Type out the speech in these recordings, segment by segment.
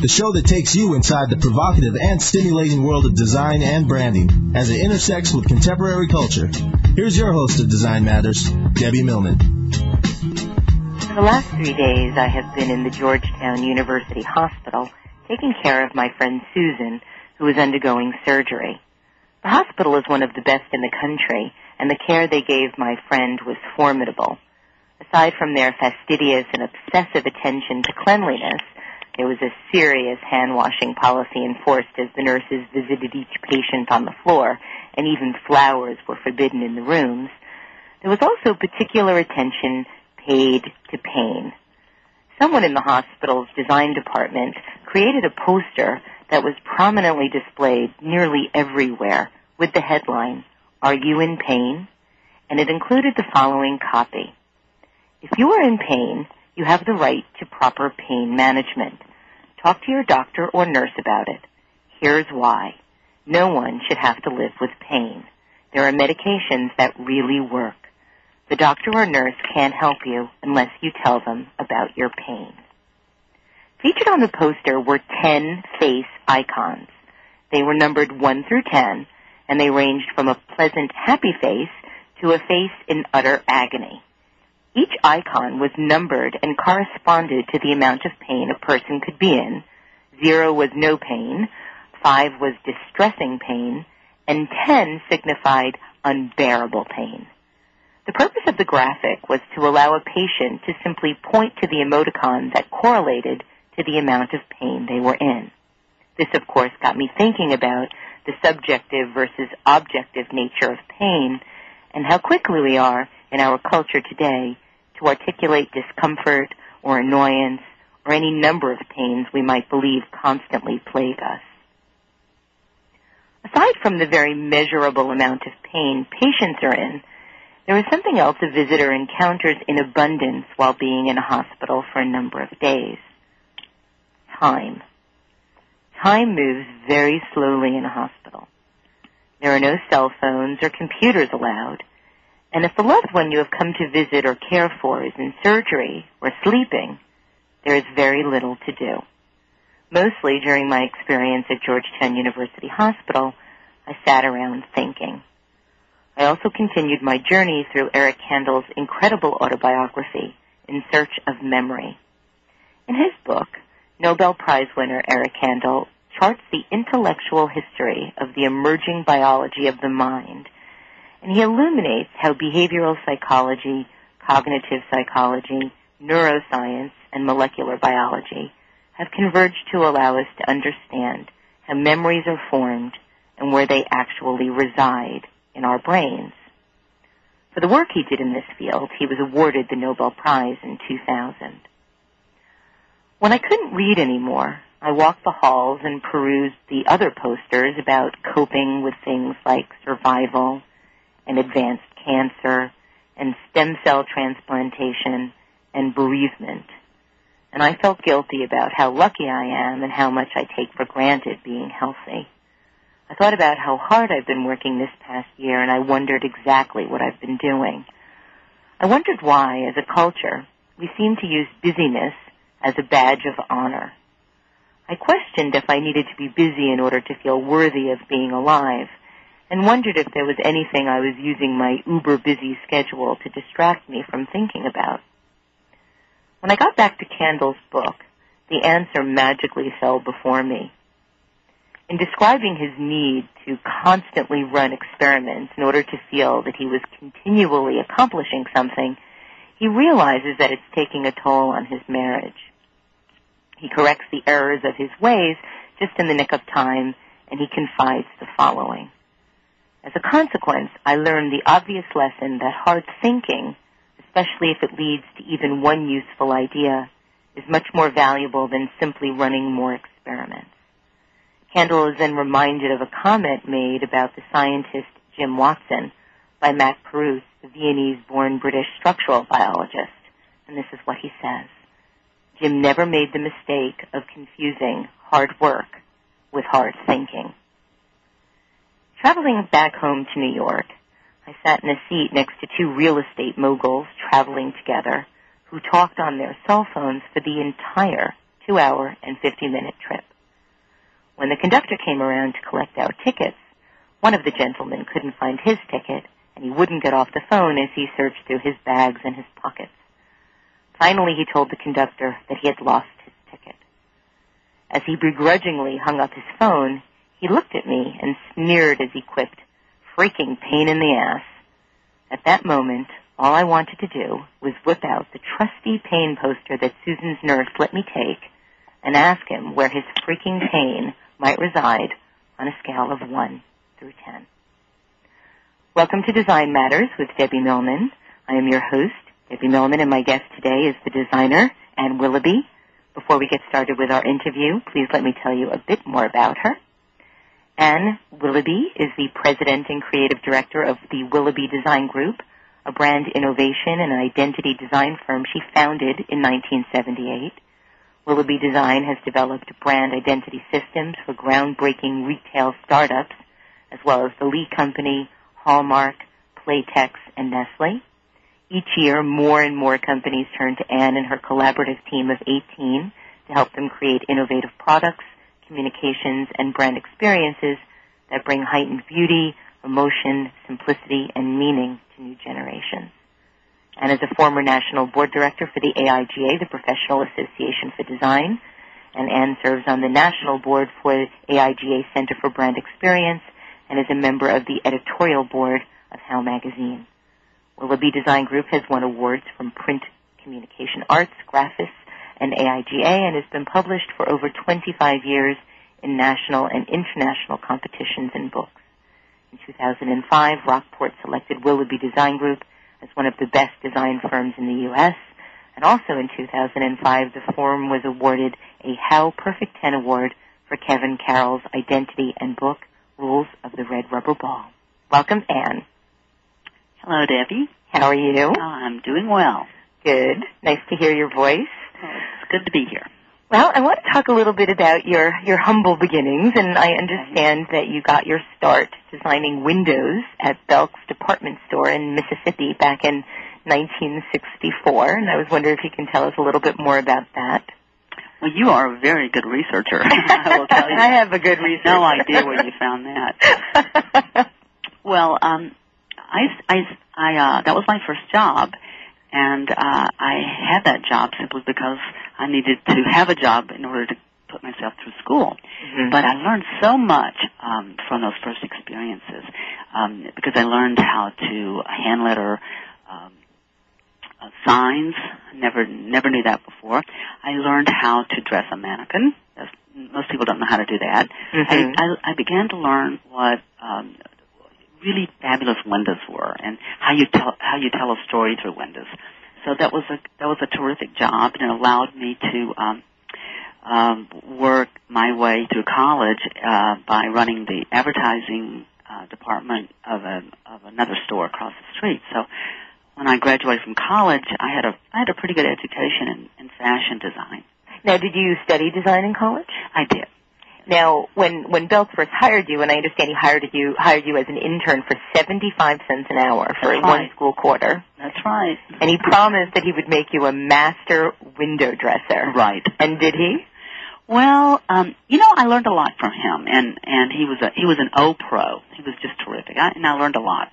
the show that takes you inside the provocative and stimulating world of design and branding as it intersects with contemporary culture. Here's your host of Design Matters, Debbie Millman. For the last three days, I have been in the Georgetown University Hospital taking care of my friend Susan, who is undergoing surgery. The hospital is one of the best in the country, and the care they gave my friend was formidable. Aside from their fastidious and obsessive attention to cleanliness, there was a serious hand washing policy enforced as the nurses visited each patient on the floor, and even flowers were forbidden in the rooms. There was also particular attention paid to pain. Someone in the hospital's design department created a poster that was prominently displayed nearly everywhere with the headline, Are You in Pain? And it included the following copy. If you are in pain, you have the right to proper pain management. Talk to your doctor or nurse about it. Here's why. No one should have to live with pain. There are medications that really work. The doctor or nurse can't help you unless you tell them about your pain. Featured on the poster were 10 face icons. They were numbered 1 through 10, and they ranged from a pleasant, happy face to a face in utter agony. Each icon was numbered and corresponded to the amount of pain a person could be in. Zero was no pain, five was distressing pain, and ten signified unbearable pain. The purpose of the graphic was to allow a patient to simply point to the emoticon that correlated to the amount of pain they were in. This, of course, got me thinking about the subjective versus objective nature of pain and how quickly we are in our culture today to articulate discomfort or annoyance or any number of pains we might believe constantly plague us. Aside from the very measurable amount of pain patients are in, there is something else a visitor encounters in abundance while being in a hospital for a number of days. Time. Time moves very slowly in a hospital. There are no cell phones or computers allowed, and if the loved one you have come to visit or care for is in surgery or sleeping, there is very little to do. Mostly during my experience at Georgetown University Hospital, I sat around thinking. I also continued my journey through Eric Kandel's incredible autobiography, In Search of Memory. In his book, Nobel Prize winner Eric Kandel charts the intellectual history of the emerging biology of the mind – and he illuminates how behavioral psychology, cognitive psychology, neuroscience, and molecular biology have converged to allow us to understand how memories are formed and where they actually reside in our brains. For the work he did in this field, he was awarded the Nobel Prize in 2000. When I couldn't read anymore, I walked the halls and perused the other posters about coping with things like survival, and advanced cancer and stem cell transplantation and bereavement. And I felt guilty about how lucky I am and how much I take for granted being healthy. I thought about how hard I've been working this past year and I wondered exactly what I've been doing. I wondered why, as a culture, we seem to use busyness as a badge of honor. I questioned if I needed to be busy in order to feel worthy of being alive and wondered if there was anything I was using my uber busy schedule to distract me from thinking about. When I got back to Kandel's book, the answer magically fell before me. In describing his need to constantly run experiments in order to feel that he was continually accomplishing something, he realizes that it's taking a toll on his marriage. He corrects the errors of his ways just in the nick of time, and he confides the following. As a consequence, I learned the obvious lesson that hard thinking, especially if it leads to even one useful idea, is much more valuable than simply running more experiments. Kandel is then reminded of a comment made about the scientist Jim Watson by Max Perutz, the Viennese-born British structural biologist. And this is what he says. Jim never made the mistake of confusing hard work with hard thinking. Traveling back home to New York, I sat in a seat next to two real estate moguls traveling together who talked on their cell phones for the entire two hour and 50 minute trip. When the conductor came around to collect our tickets, one of the gentlemen couldn't find his ticket and he wouldn't get off the phone as he searched through his bags and his pockets. Finally, he told the conductor that he had lost his ticket. As he begrudgingly hung up his phone, he looked at me and sneered as he quipped, freaking pain in the ass. At that moment, all I wanted to do was whip out the trusty pain poster that Susan's nurse let me take and ask him where his freaking pain might reside on a scale of 1 through 10. Welcome to Design Matters with Debbie Millman. I am your host, Debbie Millman, and my guest today is the designer, Ann Willoughby. Before we get started with our interview, please let me tell you a bit more about her. Ann Willoughby is the president and creative director of the Willoughby Design Group, a brand innovation and identity design firm she founded in 1978. Willoughby Design has developed brand identity systems for groundbreaking retail startups, as well as the Lee Company, Hallmark, Playtex, and Nestle. Each year, more and more companies turn to Ann and her collaborative team of 18 to help them create innovative products, communications, and brand experiences that bring heightened beauty, emotion, simplicity, and meaning to new generations. And as a former national board director for the AIGA, the Professional Association for Design, and Ann serves on the national board for AIGA Center for Brand Experience and is a member of the editorial board of How Magazine. Willoughby Design Group has won awards from Print Communication Arts, Graphis, and AIGA and has been published for over 25 years in national and international competitions and books. In 2005, Rockport selected Willoughby Design Group as one of the best design firms in the U.S. And also in 2005, the firm was awarded a How Perfect 10 Award for Kevin Carroll's identity and book, Rules of the Red Rubber Ball. Welcome, Ann. Hello, Debbie. How are you? Oh, I'm doing well. Good. Nice to hear your voice. It's good to be here. Well, I want to talk a little bit about your, your humble beginnings, and I understand that you got your start designing windows at Belk's department store in Mississippi back in 1964, and I was wondering if you can tell us a little bit more about that. Well, you are a very good researcher. I will tell you. I have a good researcher. No idea where you found that. well, um, I, I, I, uh, that was my first job, and uh, I had that job simply because I needed to have a job in order to put myself through school. Mhm. But I learned so much um, from those first experiences um, because I learned how to hand letter um, uh, signs. Never, never knew that before. I learned how to dress a mannequin. That's, most people don't know how to do that. Mhm. I, I, I began to learn what um, really fabulous windows were and how you tell how you tell a story through windows. So that was a that was a terrific job, and it allowed me to um, um, work my way through college uh, by running the advertising uh, department of a of another store across the street. So when I graduated from college, I had a I had a pretty good education in, in fashion design. Now, did you study design in college? I did. Now, when when Belk first hired you, and I understand he hired you hired you as an intern for seventy five cents an hour for That's one right. school quarter, That's right. and he promised that he would make you a master window dresser. Right. And did he? Well, um, you know, I learned a lot from him, and and he was a he was an O pro. He was just terrific, I, and I learned a lot.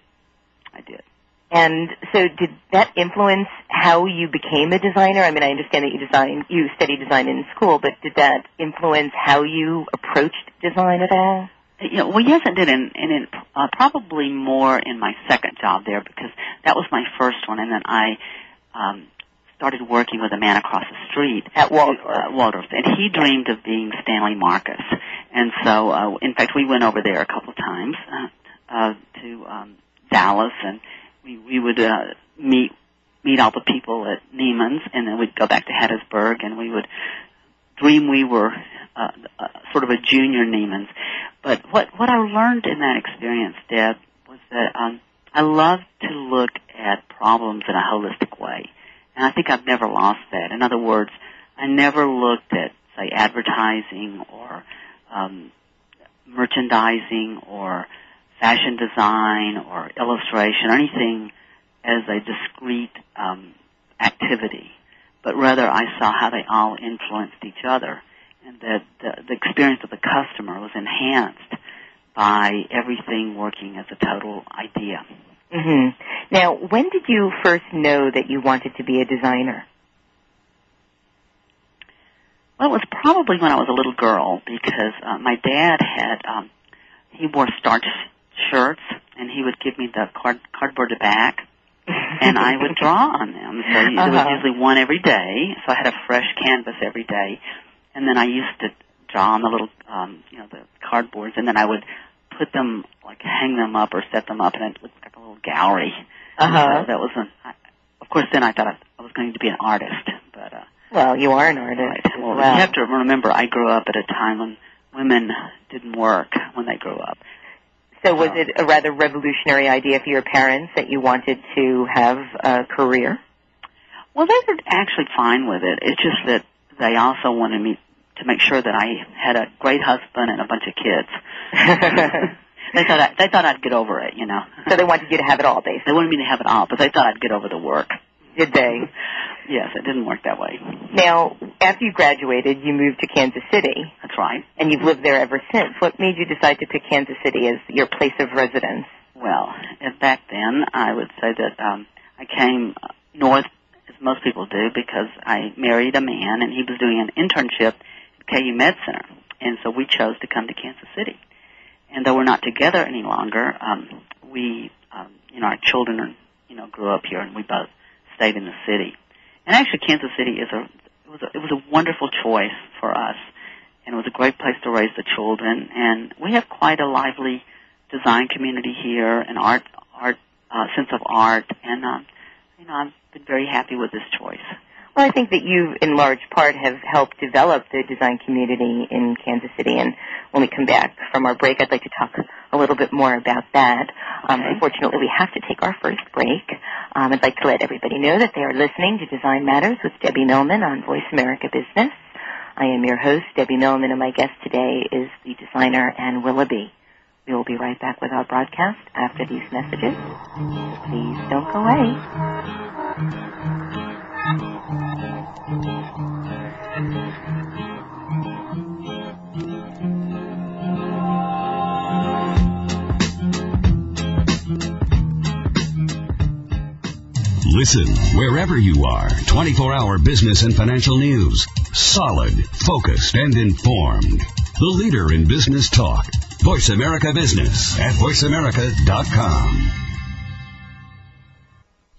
I did. And so, did that influence how you became a designer? I mean, I understand that you design, you studied design in school, but did that influence how you approached design at all? You know, well, yes, it did, and, and it, uh, probably more in my second job there because that was my first one, and then I um, started working with a man across the street At Waldorf. uh, Waldorf, and he dreamed of being Stanley Marcus, and so uh, in fact we went over there a couple times uh, uh, to um, Dallas, and we we would uh, meet meet all the people at Neiman's, and then we'd go back to Hattiesburg, and we would dream we were uh, uh, sort of a junior Neiman's. But what what I learned in that experience, Deb, was that um, I love to look at problems in a holistic way, and I think I've never lost that. In other words, I never looked at say advertising or um, merchandising or fashion design or illustration or anything as a discrete um, activity, but rather I saw how they all influenced each other, and that the, the experience of the customer was enhanced by everything working as a total idea. hmm Now, when did you first know that you wanted to be a designer? Well, it was probably when I was a little girl because uh, my dad had um, he wore starched shirts and he would give me the card cardboard back and I would draw on them. So uh-huh. there was usually one every day. So I had a fresh canvas every day, and then I used to draw on the little, um, you know, the cardboards, and then I would put them like hang them up or set them up, and it looked like a little gallery. Uh-huh. So that was an. I, of course, then I thought I, I was going to be an artist, but. uh well, you are an artist. Right. Well, well, you have to remember, I grew up at a time when women didn't work when they grew up. So was um, it a rather revolutionary idea for your parents that you wanted to have a career? Well, they were actually fine with it. It's just that they also wanted me to make sure that I had a great husband and a bunch of kids. they thought I, they thought I'd get over it, you know. So they wanted you to have it all, basically. They wanted me to have it all, but they thought I'd get over the work. Did they? yes, it didn't work that way. Now, after you graduated, you moved to Kansas City. That's right. And you've lived there ever since. What made you decide to pick Kansas City as your place of residence? Well, back then, I would say that um, I came north, as most people do, because I married a man, and he was doing an internship at KU Med Center, and so we chose to come to Kansas City. And though we're not together any longer, um, we, um, you know, our children, are, you know, grew up here, and we both stayed in the city. And actually, Kansas City is a it was a, it was a wonderful choice for us, and it was a great place to raise the children. And we have quite a lively design community here, and art art uh, sense of art, and um, you know I've been very happy with this choice. Well, I think that you, in large part, have helped develop the design community in Kansas City. And when we come back from our break, I'd like to talk a little bit more about that. Um, okay. unfortunately, we have to take our first break. Um, I'd like to let everybody know that they are listening to Design Matters with Debbie Millman on Voice America Business. I am your host, Debbie Millman, and my guest today is the designer Ann Willoughby. We will be right back with our broadcast after these messages. Please don't go away. Listen wherever you are. 24 hour business and financial news. Solid, focused, and informed. The leader in business talk. Voice America Business at voiceamerica.com.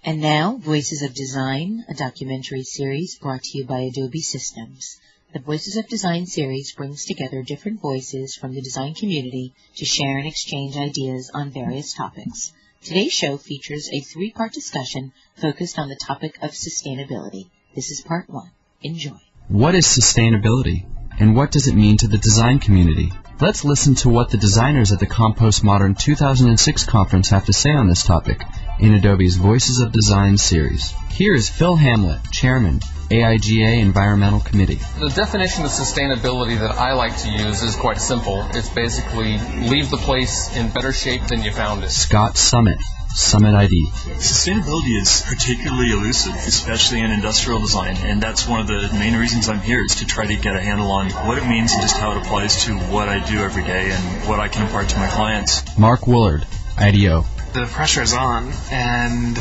And now, Voices of Design, a documentary series brought to you by Adobe Systems. The Voices of Design series brings together different voices from the design community to share and exchange ideas on various topics. Today's show features a three-part discussion focused on the topic of sustainability. This is part one. Enjoy. What is sustainability? And what does it mean to the design community? Let's listen to what the designers at the Compost Modern 2006 conference have to say on this topic in Adobe's Voices of Design series. Here is Phil Hamlet, Chairman, AIGA Environmental Committee. The definition of sustainability that I like to use is quite simple. It's basically leave the place in better shape than you found it. Scott Summit, Summit ID. Sustainability is particularly elusive, especially in industrial design, and that's one of the main reasons I'm here is to try to get a handle on what it means and just how it applies to what I do every day and what I can impart to my clients. Mark Willard, IDEO. The pressure's on, and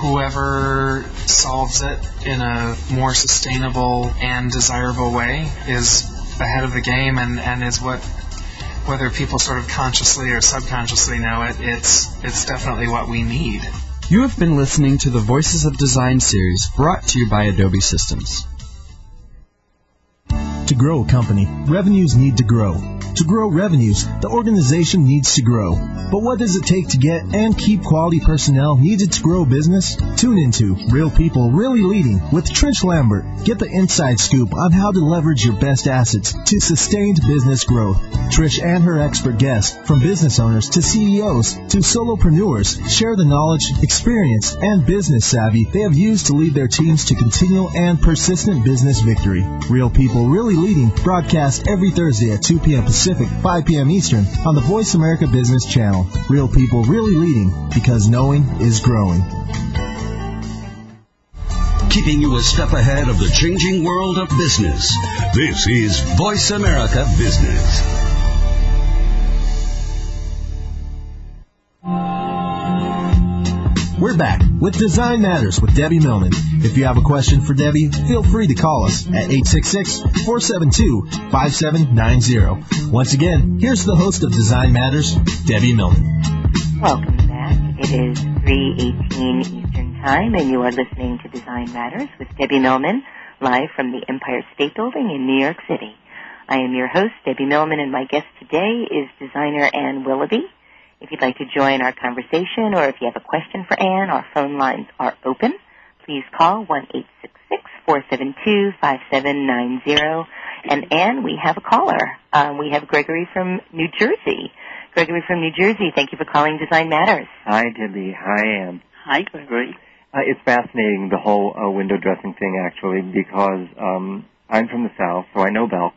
whoever solves it in a more sustainable and desirable way is ahead of the game and, and is what whether people sort of consciously or subconsciously know it, it's it's definitely what we need. You have been listening to the Voices of Design series brought to you by Adobe Systems. To grow a company, revenues need to grow To grow revenues, the organization needs to grow. But what does it take to get and keep quality personnel needed to grow business? Tune into Real People Really Leading with Trish Lambert. Get the inside scoop on how to leverage your best assets to sustained business growth. Trish and her expert guests, from business owners to CEOs to solopreneurs, share the knowledge, experience, and business savvy they have used to lead their teams to continual and persistent business victory. Real People Really Leading broadcast every Thursday at 2 p.m. Pacific, 5 p.m. Eastern on the Voice America Business Channel. Real People Really Leading because knowing is growing. Keeping you a step ahead of the changing world of business. This is Voice America Business. We're back with Design Matters with Debbie Millman. If you have a question for Debbie, feel free to call us at 866-472-5790. Once again, here's the host of Design Matters, Debbie Millman. Welcome back. It is 3:18 Eastern Time, and you are listening to Design Matters with Debbie Millman, live from the Empire State Building in New York City. I am your host, Debbie Millman, and my guest today is designer Ann Willoughby. If you'd like to join our conversation, or if you have a question for Ann, our phone lines are open. Please call one eight six six four seven two five seven nine zero. And Ann, we have a caller. Um, we have Gregory from New Jersey. Gregory from New Jersey, thank you for calling Design Matters. Hi, Debbie. Hi, Ann. Hi, Gregory. Uh, it's fascinating, the whole uh, window dressing thing, actually, because um, I'm from the South, so I know Belk.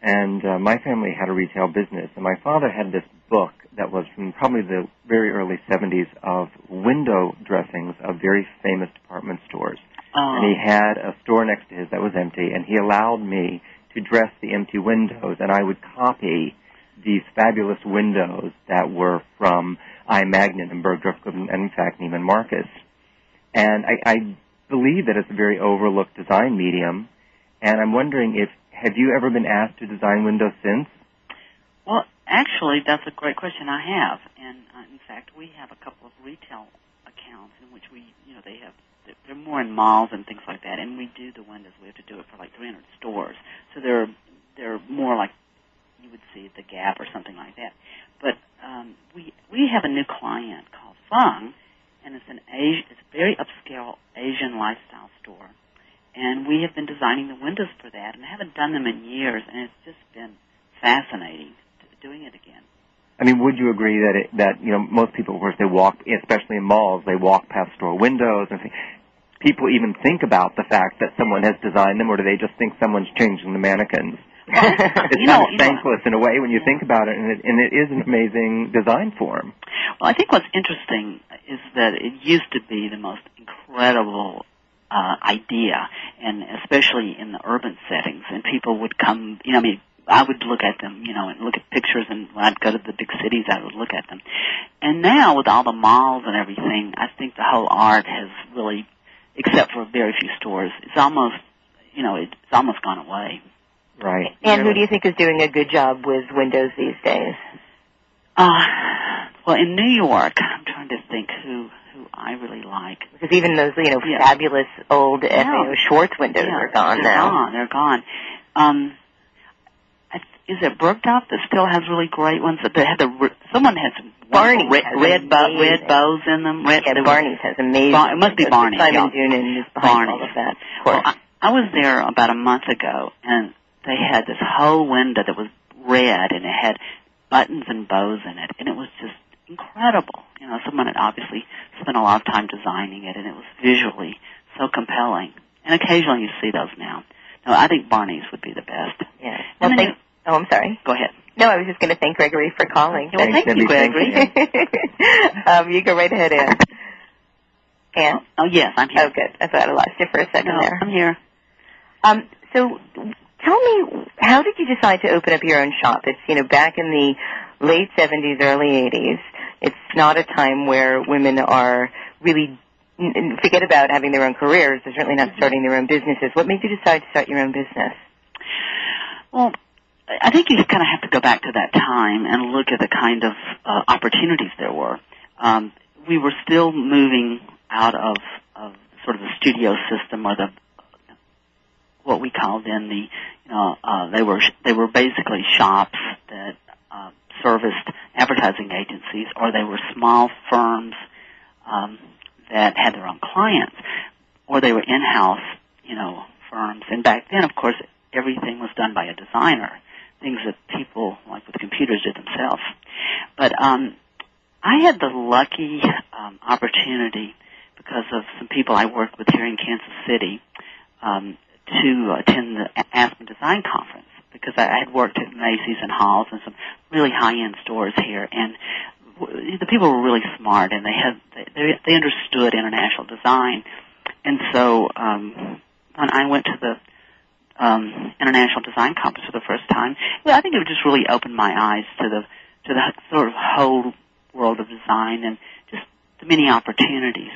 And uh, my family had a retail business, and my father had this book that was from probably the very early 70s of window dressings of very famous department stores. Oh. And he had a store next to his that was empty, and he allowed me to dress the empty windows, and I would copy these fabulous windows that were from I. Magnin and Bergdorf Goodman, and in fact Neiman Marcus. And I, I believe that it's a very overlooked design medium, and I'm wondering if have you ever been asked to design windows since? Well, actually, that's a great question. I have, and uh, in fact, we have a couple of retail accounts in which we, you know, they have they're- more in malls and things like that, and we do the windows. We have to do it for like 300 stores, so they're they're more like you would see the Gap or something like that. But um, we we have a new client called Fung, and it's an Asi- it's a very upscale Asian lifestyle store, and we have been designing the windows for that, and haven't done them in years, and it's just been fascinating doing it again. I mean, would you agree that it, that you know most people, of course, they walk, especially in malls, they walk past store windows and think, people even think about the fact that someone has designed them, or do they just think someone's changing the mannequins? it's You know- kind of thankless in a way when you think about it, and it, and it is an amazing design form. Well, I think what's interesting is that it used to be the most incredible uh, idea, and especially in the urban settings, and people would come. You know, I mean, I would look at them, you know, and look at pictures, and when I'd go to the big cities, I would look at them. And now, with all the malls and everything, I think the whole art has really, except for very few stores, it's almost, you know, it's almost gone away. Right. And who do you think is doing a good job with windows these days? Uh, well, in New York, I'm trying to think who who I really like. Because even those, you know, Yeah. fabulous old Yeah. FAO Schwarz windows Yeah, are gone they're now. Gone. They're gone. Um, I- is it Bergdorf that still has really great ones? That had the someone had some wonderful Barney's red has red, bow, amazing- red bows in them. Red, Yeah, they Barney's has amazing. Bar- it must be. Barney, Simon yeah. Doonan is behind Barney. all of that. Of Well. I, I was there about a month ago, and they had this whole window that was red, and it had buttons and bows in it, and it was just incredible. You know, someone had obviously spent a lot of time designing it, and it was visually so compelling. And occasionally you see those now. No, I think Barney's would be the best. yeah. Well, thank, oh, I'm sorry. Go ahead. No, I was just going to thank Gregory for calling. Well, thank you, Gregory. um, you go right ahead, Ann. Ann? Oh, yes, I'm here. Oh, good. I thought I lost you for a second No, there. I'm here. Um, so tell me, how did you decide to open up your own shop? It's, you know, back in the late 70s, early 80s. It's not a time where women are really, forget about having their own careers. They're certainly not starting their own businesses. What made you decide to start your own business? Well, I think you kind of have to go back to that time and look at the kind of uh, opportunities there were. Um, we were still moving out of, of sort of the studio system or the what we called then the you know uh, they were they were basically shops that uh, serviced advertising agencies, or they were small firms um, that had their own clients, or they were in-house you know firms. And back then, of course, everything was done by a designer, things that people like with computers did themselves. But um, I had the lucky um, opportunity because of some people I worked with here in Kansas City um, to attend the Aspen Design Conference because I, had worked at Macy's and Halls and some really high-end stores here, and the people were really smart and they had they, they understood international design, and so um, when I went to the um, International Design Conference for the first time, well, I think it just really opened my eyes to the to the sort of whole world of design and just the many opportunities.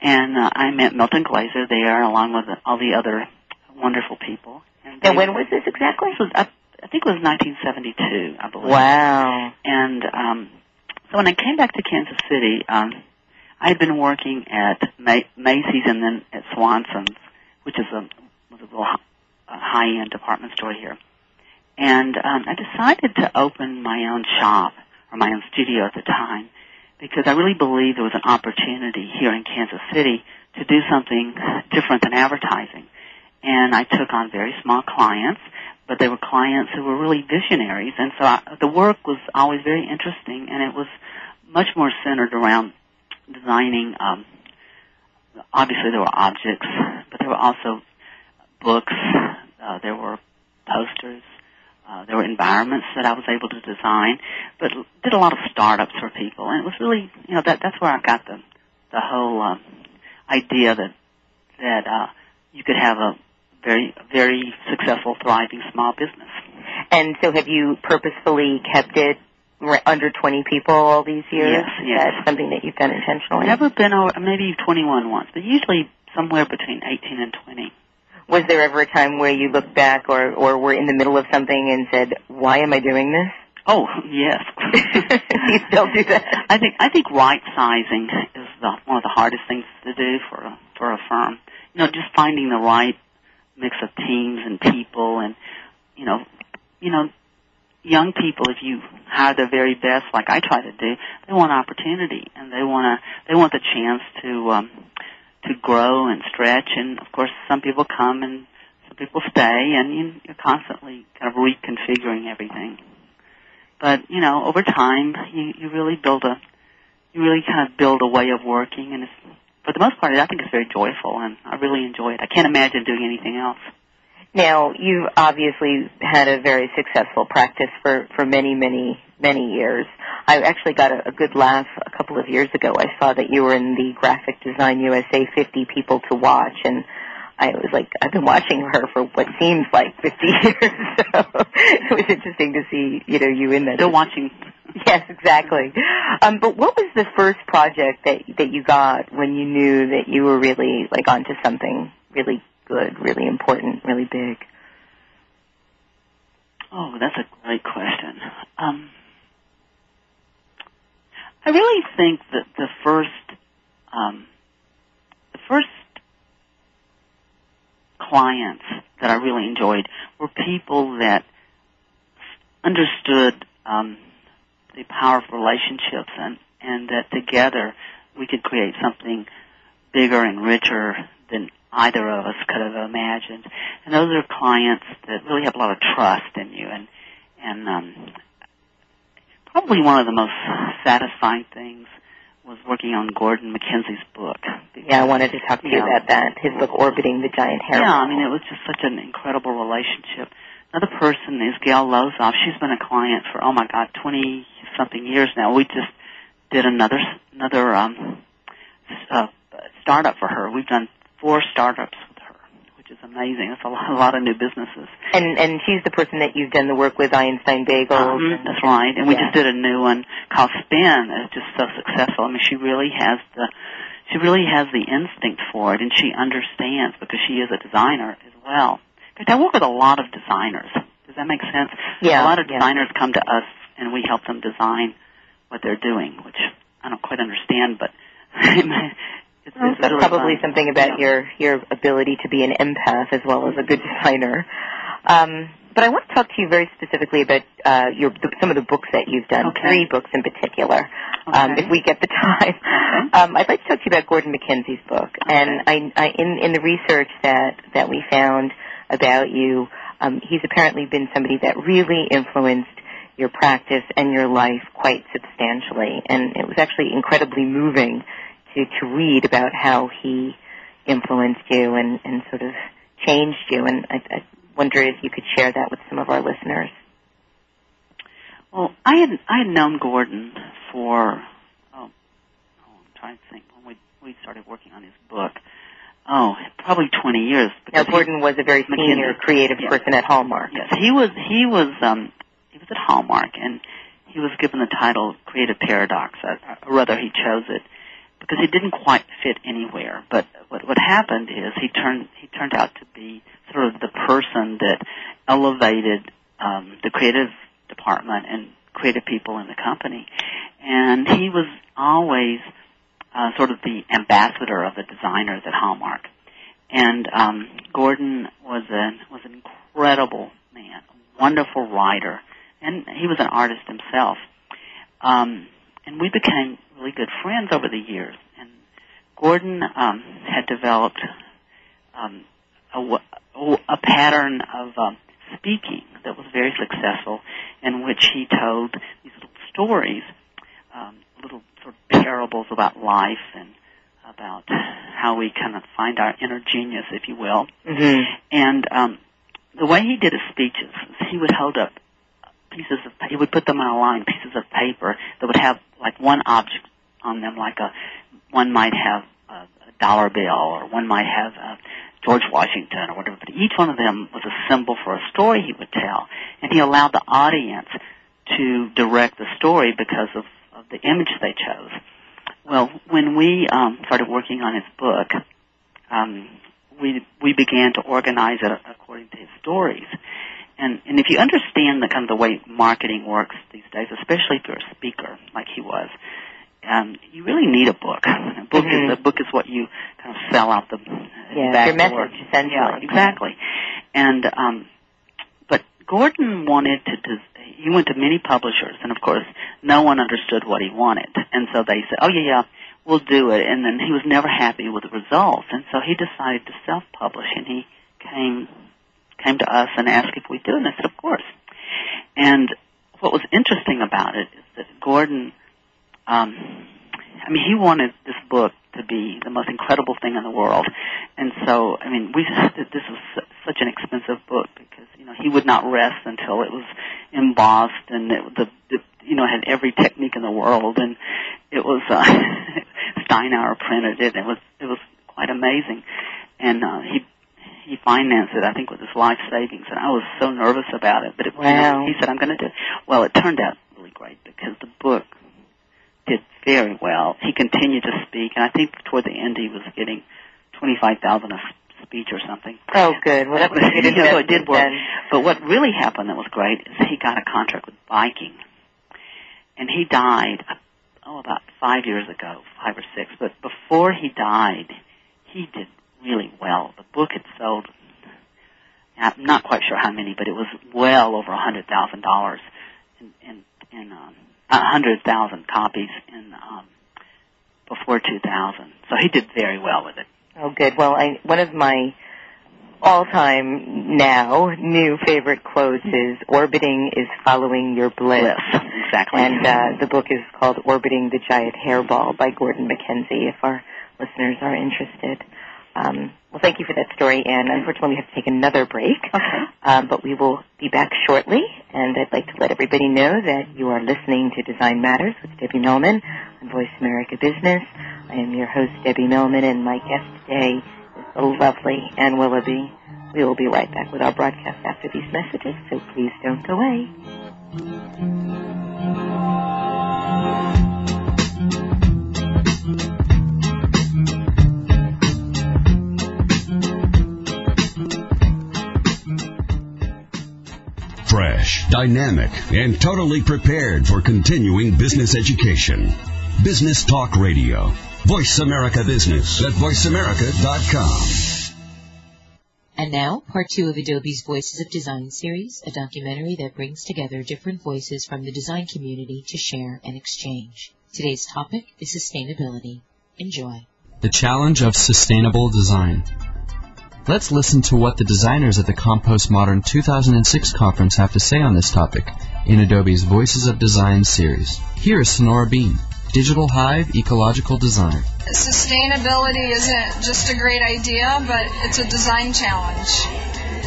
And uh, I met Milton Glaser there, along with all the other wonderful people. And, and when was this exactly? This was, I, I think it was 1972, I believe. Wow. And um, so when I came back to Kansas City, um, I had been working at Macy's and then at Swanson's, which is a was a real high-end department store here. And um, I decided to open my own shop or my own studio at the time because I really believed there was an opportunity here in Kansas City to do something different than advertising. And I took on very small clients, but they were clients who were really visionaries. And so I, the work was always very interesting, and it was much more centered around designing. Um, obviously, there were objects, but there were also books. Uh, there were posters. Uh, there were environments that I was able to design, but did a lot of startups for people, and it was really, you know, that that's where I got the the whole um, idea that that uh, you could have a very very successful, thriving small business. And so, have you purposefully kept it under 20 people all these years? Yes, yes. That's something that you've done intentionally. Never been over, maybe 21 once, but usually somewhere between 18 and 20 was there ever a time where you looked back or or were in the middle of something and said, "Why am I doing this?" Oh yes, you still do that. I think I think right sizing is the, one of the hardest things to do for a, for a firm. You know, just finding the right mix of teams and people, and you know, you know, young people. If you hire the very best, like I try to do, they want opportunity and they want to they want the chance to. um to grow and stretch. And of course, some people come and some people stay, and you're constantly kind of reconfiguring everything. But you know, over time, you you really build a you really kind of build a way of working, and it's, for the most part, I think it's very joyful, and I really enjoy it. I can't imagine doing anything else. Now, you've obviously had a very successful practice for, for many, many, many years. I actually got a, a good laugh a couple of years ago. I saw that you were in the Graphic Design USA 50 People to Watch, and I was like, I've been watching her for what seems like 50 years. So it was interesting to see, you know, you in that. Still watching. Yes, exactly. Um, but what was the first project that that you got when you knew that you were really like onto something really good, really important, really big? Oh, that's a great question. Um, I really think that the first, um, the first clients that I really enjoyed were people that understood um, the power of relationships and and that together we could create something bigger and richer than either of us could have imagined. And those are clients that really have a lot of trust in you and and um, probably one of the most satisfying things was working on Gordon MacKenzie's book. Yeah, I wanted to talk to you about that. His book, Orbiting the Giant Hair. Yeah, I mean, it was just such an incredible relationship. Another person is Gail Lozoff. She's been a client for, oh my God, 20 something years now. We just did another, another, um, uh, startup for her. We've done four startups which is amazing. It's a lot, a lot of new businesses. And and she's the person that you've done the work with, Einstein Bagels. Um, and, that's right. And we yeah. just did a new one called Spin. It's just so successful. I mean, she really has the she really has the instinct for it, and she understands because she is a designer as well. In fact, I work with a lot of designers. Does that make sense? Yeah. A lot of yeah. designers come to us, and we help them design what they're doing, which I don't quite understand, but it's That's probably fun. something about Yeah. your your ability to be an empath as well as a good designer. Um, but I want to talk to you very specifically about uh, your the, some of the books that you've done. Okay. Three books in particular, um, if we get the time. Um, I'd like to talk to you about Gordon MacKenzie's book. And I, I, in in the research that that we found about you, um, he's apparently been somebody that really influenced your practice and your life quite substantially. And it was actually incredibly moving to, to read about how he influenced you and, and sort of changed you. And I, I wonder if you could share that with some of our listeners. Well, I had I had known Gordon for oh, oh I'm trying to think when we we started working on his book. Oh, probably 20 years. Now, because he- Gordon was a very senior McKinney. creative Yes. person at Hallmark. Yes, he was he was um he was at Hallmark and he was given the title Creative Paradox, or, or rather he chose it because he didn't quite fit anywhere. But what what happened is he turned he turned out to be sort of the person that elevated um, the creative department and creative people in the company, and he was always uh, sort of the ambassador of the designers at Hallmark. And um, Gordon was an was an incredible man, a wonderful writer, and he was an artist himself. Um, and we became really good friends over the years. And Gordon um, had developed um, a, a pattern of um, speaking that was very successful, in which he told these little stories, um, little sort of parables about life and about how we kind of find our inner genius, if you will. Mm-hmm. And um, the way he did his speeches, he would hold up pieces of, he would put them on a line, pieces of paper that would have like one object on them, like a, one might have a, a dollar bill, or one might have uh George Washington, or whatever. But each one of them was a symbol for a story he would tell, and he allowed the audience to direct the story because of, of the image they chose. Well, when we um, started working on his book, um, we we began to organize it according to his stories. And and if you understand the kind of the way marketing works these days, especially if you're a speaker like he was, um, you really need a book. A book Mhm. is a book is what you kind of sell out the Yeah, back your door. message, essentially. Yeah, exactly. And um, but Gordon wanted to. Des- he went to many publishers, and of course, no one understood what he wanted. And so they said, "Oh yeah, yeah, we'll do it." And then he was never happy with the results, and so he decided to self-publish. And he came came to us and asked if we'd do. And I said, "Of course." And what was interesting about it is that Gordon, um, I mean, he wanted this book to be the most incredible thing in the world. And so, I mean, we this was such an expensive book because you know he would not rest until it was embossed and it, the, the you know had every technique in the world and it was uh, Steinauer printed it. It was it was quite amazing, and uh, he he financed it I think with his life savings, and I was so nervous about it. But it, Wow. he said I'm going to do. it. Well, it turned out really great because the book did very well. He continued to speak, and I think toward the end he was getting twenty five thousand a speech or something. Oh, good. Well, that was good You know, so it did work. then. But what really happened that was great is he got a contract with Viking, and he died oh about five years ago, five or six. But before he died, he did really well. The book had sold. I'm not quite sure how many, but it was well over a hundred thousand dollars in in, in um, a hundred thousand copies in um, before 2000. So he did very well with it. Oh, good. Well, I, one of my all-time now new favorite quotes is "Orbiting is following your bliss." Bliss, exactly. And uh, the book is called "Orbiting the Giant Hairball" by Gordon MacKenzie. If our listeners are interested. Um, well, thank you for that story, Ann. Unfortunately, we have to take another break. Okay. Um, but we will be back shortly, and I'd like to let everybody know that you are listening to Design Matters with Debbie Millman on Voice America Business. I am your host, Debbie Millman, and my guest today is the lovely Ann Willoughby. We will be right back with our broadcast after these messages, so please don't go away. Fresh, dynamic, and totally prepared for continuing business education. Business Talk Radio. Voice America Business at voiceamerica.com. And now, part two of Adobe's Voices of Design series, a documentary that brings together different voices from the design community to share and exchange. Today's topic is sustainability. Enjoy. The challenge of sustainable design. Let's listen to what the designers at the Compost Modern 2006 conference have to say on this topic in Adobe's Voices of Design series. Here is Sonora Beam, Digital Hive Ecological Design. Sustainability isn't just a great idea, but it's a design challenge.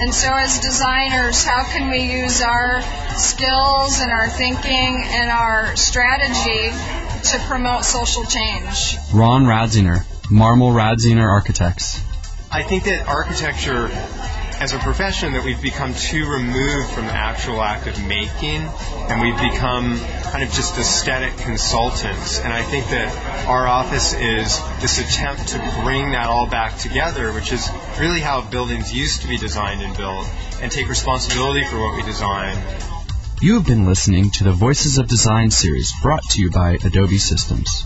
And so, as designers, how can we use our skills and our thinking and our strategy to promote social change? Ron Radziner, Marmol Radziner Architects. I think that architecture as a profession that we've become too removed from the actual act of making and we've become kind of just aesthetic consultants. And I think that our office is this attempt to bring that all back together, which is really how buildings used to be designed and built, and take responsibility for what we design. You have been listening to the Voices of Design series brought to you by Adobe Systems.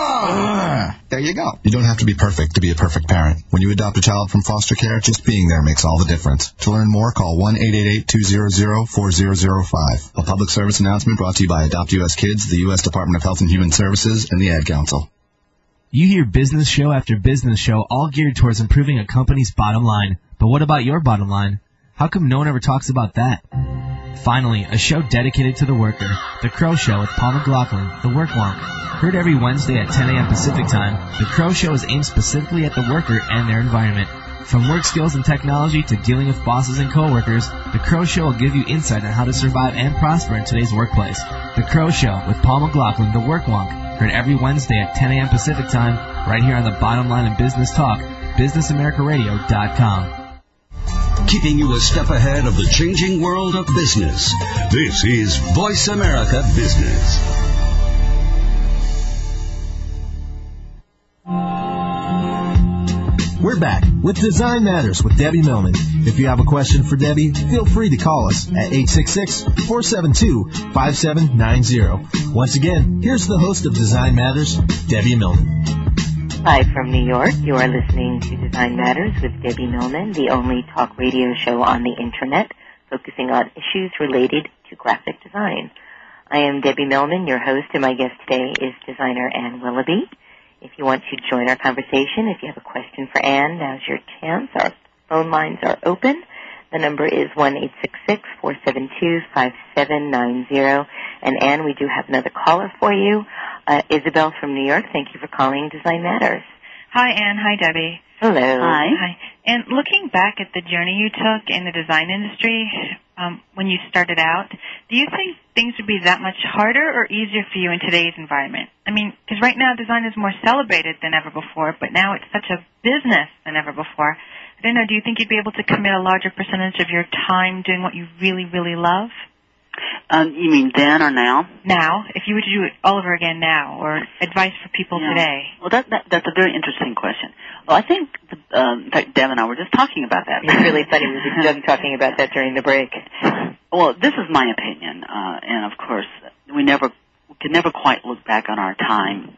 Ah. There you go. You don't have to be perfect to be a perfect parent. When you adopt a child from foster care, just being there makes all the difference. To learn more, call 1-888-200-4005. A public service announcement brought to you by Adopt US Kids, the U.S. Department of Health and Human Services, and the Ad Council. You hear business show after business show all geared towards improving a company's bottom line. But what about your bottom line? How come no one ever talks about that? Finally, a show dedicated to the worker, The Crow Show with Paul McLaughlin, The Work Wonk. Heard every Wednesday at 10 a.m. Pacific Time, The Crow Show is aimed specifically at the worker and their environment. From work skills and technology to dealing with bosses and coworkers, The Crow Show will give you insight on how to survive and prosper in today's workplace. The Crow Show with Paul McLaughlin, The Work Wonk. Heard every Wednesday at 10 a.m. Pacific Time, right here on the bottom line of business talk, businessamericaradio.com. Keeping you a step ahead of the changing world of business. This is Voice America Business. We're back with Design Matters with Debbie Millman. If you have a question for Debbie, feel free to call us at 866-472-5790. Once again, here's the host of Design Matters, Debbie Millman. Live from New York, you are listening to Design Matters with Debbie Millman, the only talk radio show on the internet focusing on issues related to graphic design. I am Debbie Millman, your host, and my guest today is designer Ann Willoughby. If you want to join our conversation, if you have a question for Ann, now's your chance. Our phone lines are open. The number is one eight six six four seven two five seven nine zero. And Ann, we do have another caller for you. Uh, Isabel from New York, thank you for calling Design Matters. Hi, Ann. Hi, Debbie. Hello. Hi. Hi. And looking back at the journey you took in the design industry um, when you started out, do you think things would be that much harder or easier for you in today's environment? I mean, because right now design is more celebrated than ever before, but now it's such a business than ever before. I don't know. Do you think you'd be able to commit a larger percentage of your time doing what you really, really love? Um, you mean then or now? Now, if you were to do it all over again now, or advice for people Yeah. today. Well, that, that that's a very interesting question. Well, I think, the, um, in fact, Deb and I were just talking about that. It's really funny. We were just talking about that during the break. Well, this is my opinion, uh, and of course, we never we can never quite look back on our time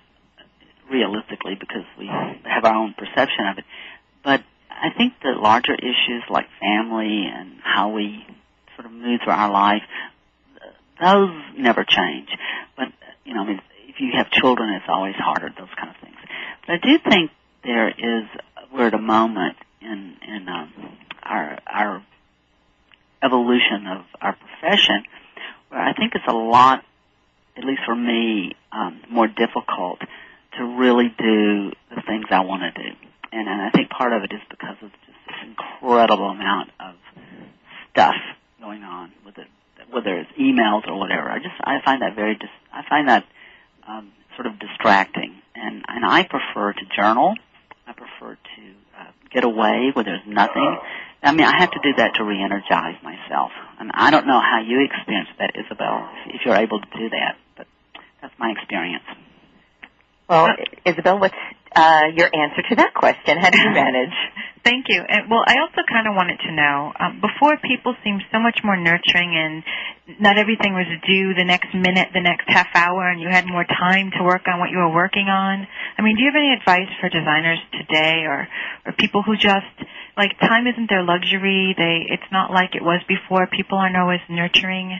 realistically because we have our own perception of it. But I think the larger issues like family and how we sort of move through our life, those never change. But you know, I mean, if you have children, it's always harder. Those kind of things. But I do think there is we're at a moment in in um, our our evolution of our profession where I think it's a lot, at least for me, um, more difficult to really do the things I want to do. And, and I think part of it is because of just this incredible amount of stuff going on with it, whether it's emails or whatever. I just I find that very dis- I find that um, sort of distracting, and and I prefer to journal. I prefer to uh, get away where there's nothing. I mean, I have to do that to re-energize myself, and I don't know how you experience that, Isabel, if, you're able to do that, but that's my experience. Well, Isabel, what's uh, your answer to that question? How do you manage? Thank you. And, well, I also kind of wanted to know um, before people seemed so much more nurturing and not everything was due the next minute, the next half hour, and you had more time to work on what you were working on. I mean, do you have any advice for designers today or, or people who just, like, time isn't their luxury? They, it's not like it was before. People aren't always nurturing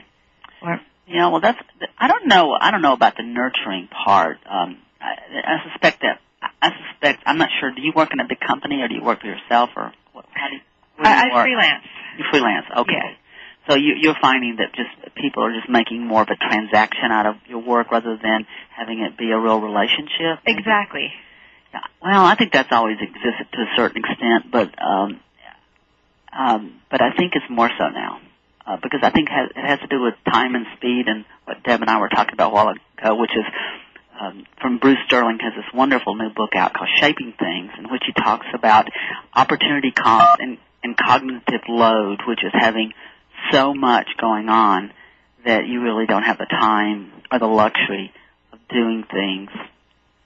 or. Yeah, well, that's. I don't know. I don't know about the nurturing part. Um, I, I suspect that I suspect. I'm not sure. Do you work in a big company or do you work for yourself or what? How do you, where do I, you I work? freelance. You freelance. Okay. So you, you're finding that just people are just making more of a transaction out of your work rather than having it be a real relationship. Exactly. Yeah. Well, I think that's always existed to a certain extent, but um, um, but I think it's more so now uh, because I think it has to do with time and speed and what Deb and I were talking about a while ago, which is um, from Bruce Sterling has this wonderful new book out called Shaping Things, in which he talks about opportunity cost and, and cognitive load, which is having so much going on that you really don't have the time or the luxury of doing things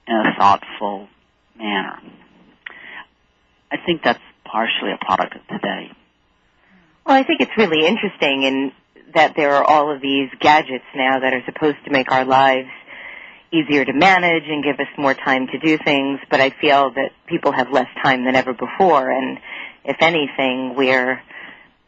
in a thoughtful manner. I think that's partially a product of today. Well, I think it's really interesting in that there are all of these gadgets now that are supposed to make our lives easier to manage and give us more time to do things, but I feel that people have less time than ever before, and if anything, we're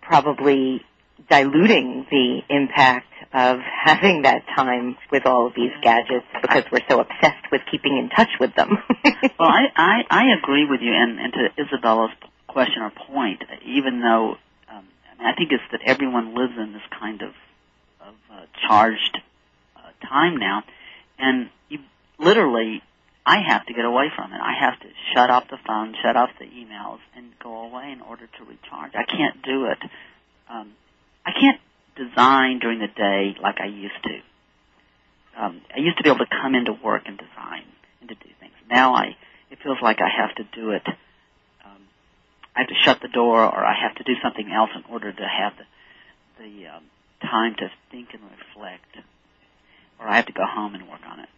probably diluting the impact of having that time with all of these gadgets because we're so obsessed with keeping in touch with them. well, I, I, I agree with you, and, and to Isabella's question or point, even though um, I, mean, I think it's that everyone lives in this kind of, of uh, charged uh, time now, and you literally, I have to get away from it. I have to shut off the phone, shut off the emails, and go away in order to recharge. I can't do it. Um, I can't design during the day like I used to. Um, I used to be able to come into work and design and to do things. Now I, it feels like I have to do it. Um, I have to shut the door, or I have to do something else in order to have the the um, time to think and reflect, or I have to go home and work on it.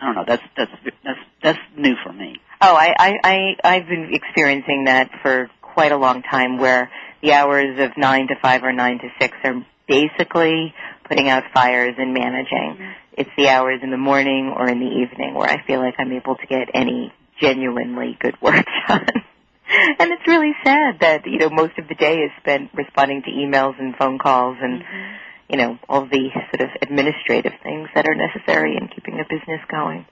I don't know. That's that's that's that's new for me. Oh, I, I, I I've been experiencing that for quite a long time where the hours of nine to five or nine to six are basically putting out fires and managing. Mm-hmm. It's the hours in the morning or in the evening where I feel like I'm able to get any genuinely good work done. and it's really sad that, you know, most of the day is spent responding to emails and phone calls and mm-hmm. You know, all the sort of administrative things that are necessary in keeping a business going.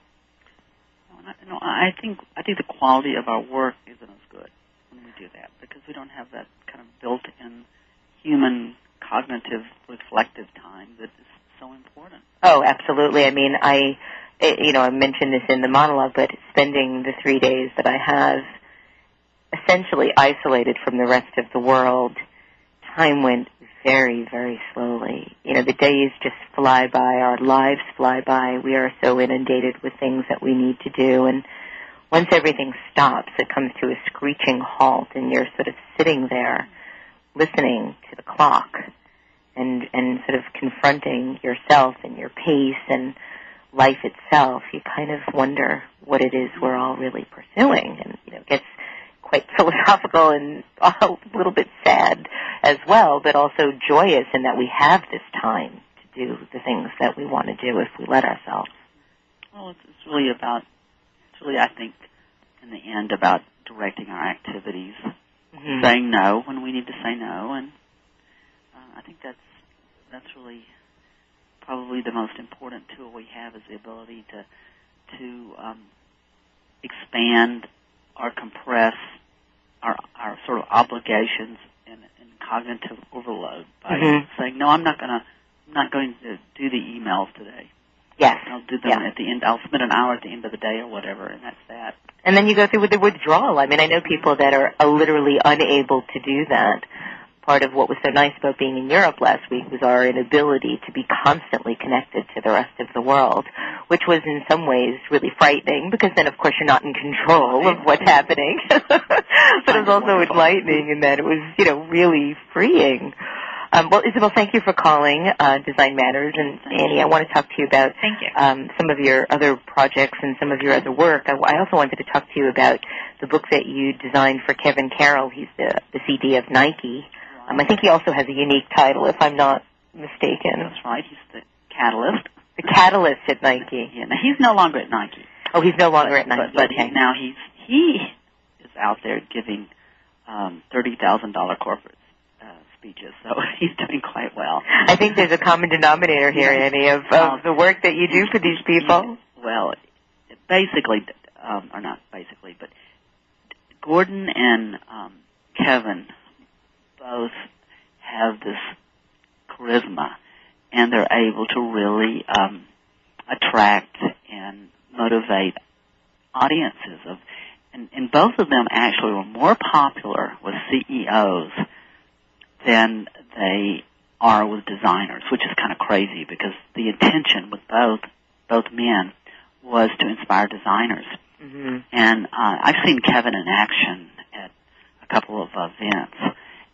No, I think I think the quality of our work isn't as good when we do that because we don't have that kind of built-in human cognitive reflective time that is so important. Oh, absolutely. I mean, I, you know, I mentioned this in the monologue, but spending the three days that I have essentially isolated from the rest of the world, time went very, very slowly. You know, the days just fly by, our lives fly by. We are so inundated with things that we need to do, and once everything stops, it comes to a screeching halt, and you're sort of sitting there listening to the clock and and sort of confronting yourself and your pace and life itself, you kind of wonder what it is we're all really pursuing, and you know, it gets quite philosophical and a little bit sad as well, but also joyous in that we have this time to do the things that we want to do if we let ourselves. Well, it's, it's really about, it's really, I think, in the end, about directing our activities, mm-hmm. saying no when we need to say no, and uh, I think that's that's really probably the most important tool we have is the ability to to um, expand or compress our our sort of obligations and, and cognitive overload by mm-hmm. saying no, I'm not going to I'm not going to do the emails today. Yes. I'll do them yeah. at the end. I'll spend an hour at the end of the day or whatever, and that's that. And then you go through with the withdrawal. I mean, I know people that are literally unable to do that part of what was so nice about being in Europe last week was our inability to be constantly connected to the rest of the world, which was in some ways really frightening because then of course you're not in control of what's happening. but it was also enlightening in that it was, you know, really freeing. Um, well, Isabel, thank you for calling uh, Design Matters, and Annie, I want to talk to you about Thank you. um, some of your other projects and some of your other work. I, I also wanted to talk to you about the book that you designed for Kevin Carroll. He's the the CD of Nike. Um, I think he also has a unique title, if I'm not mistaken. That's right. He's the catalyst. The catalyst at Nike. Yeah. Now he's no longer at Nike. Oh, he's no longer at Nike. But, but okay. he, now he's he is out there giving um, thirty thousand dollar corporate uh, speeches, so he's doing quite well. I think there's a common denominator here, Annie, of, of the work that you do for these people. Well, basically, um, or not basically, but Gordon and um, Kevin both have this charisma, and they're able to really um, attract and motivate audiences of and, and both of them actually were more popular with CEOs than they are with designers, which is kind of crazy because the intention with both both men was to inspire designers. Mm-hmm. And uh, I've seen Kevin in action at a couple of events,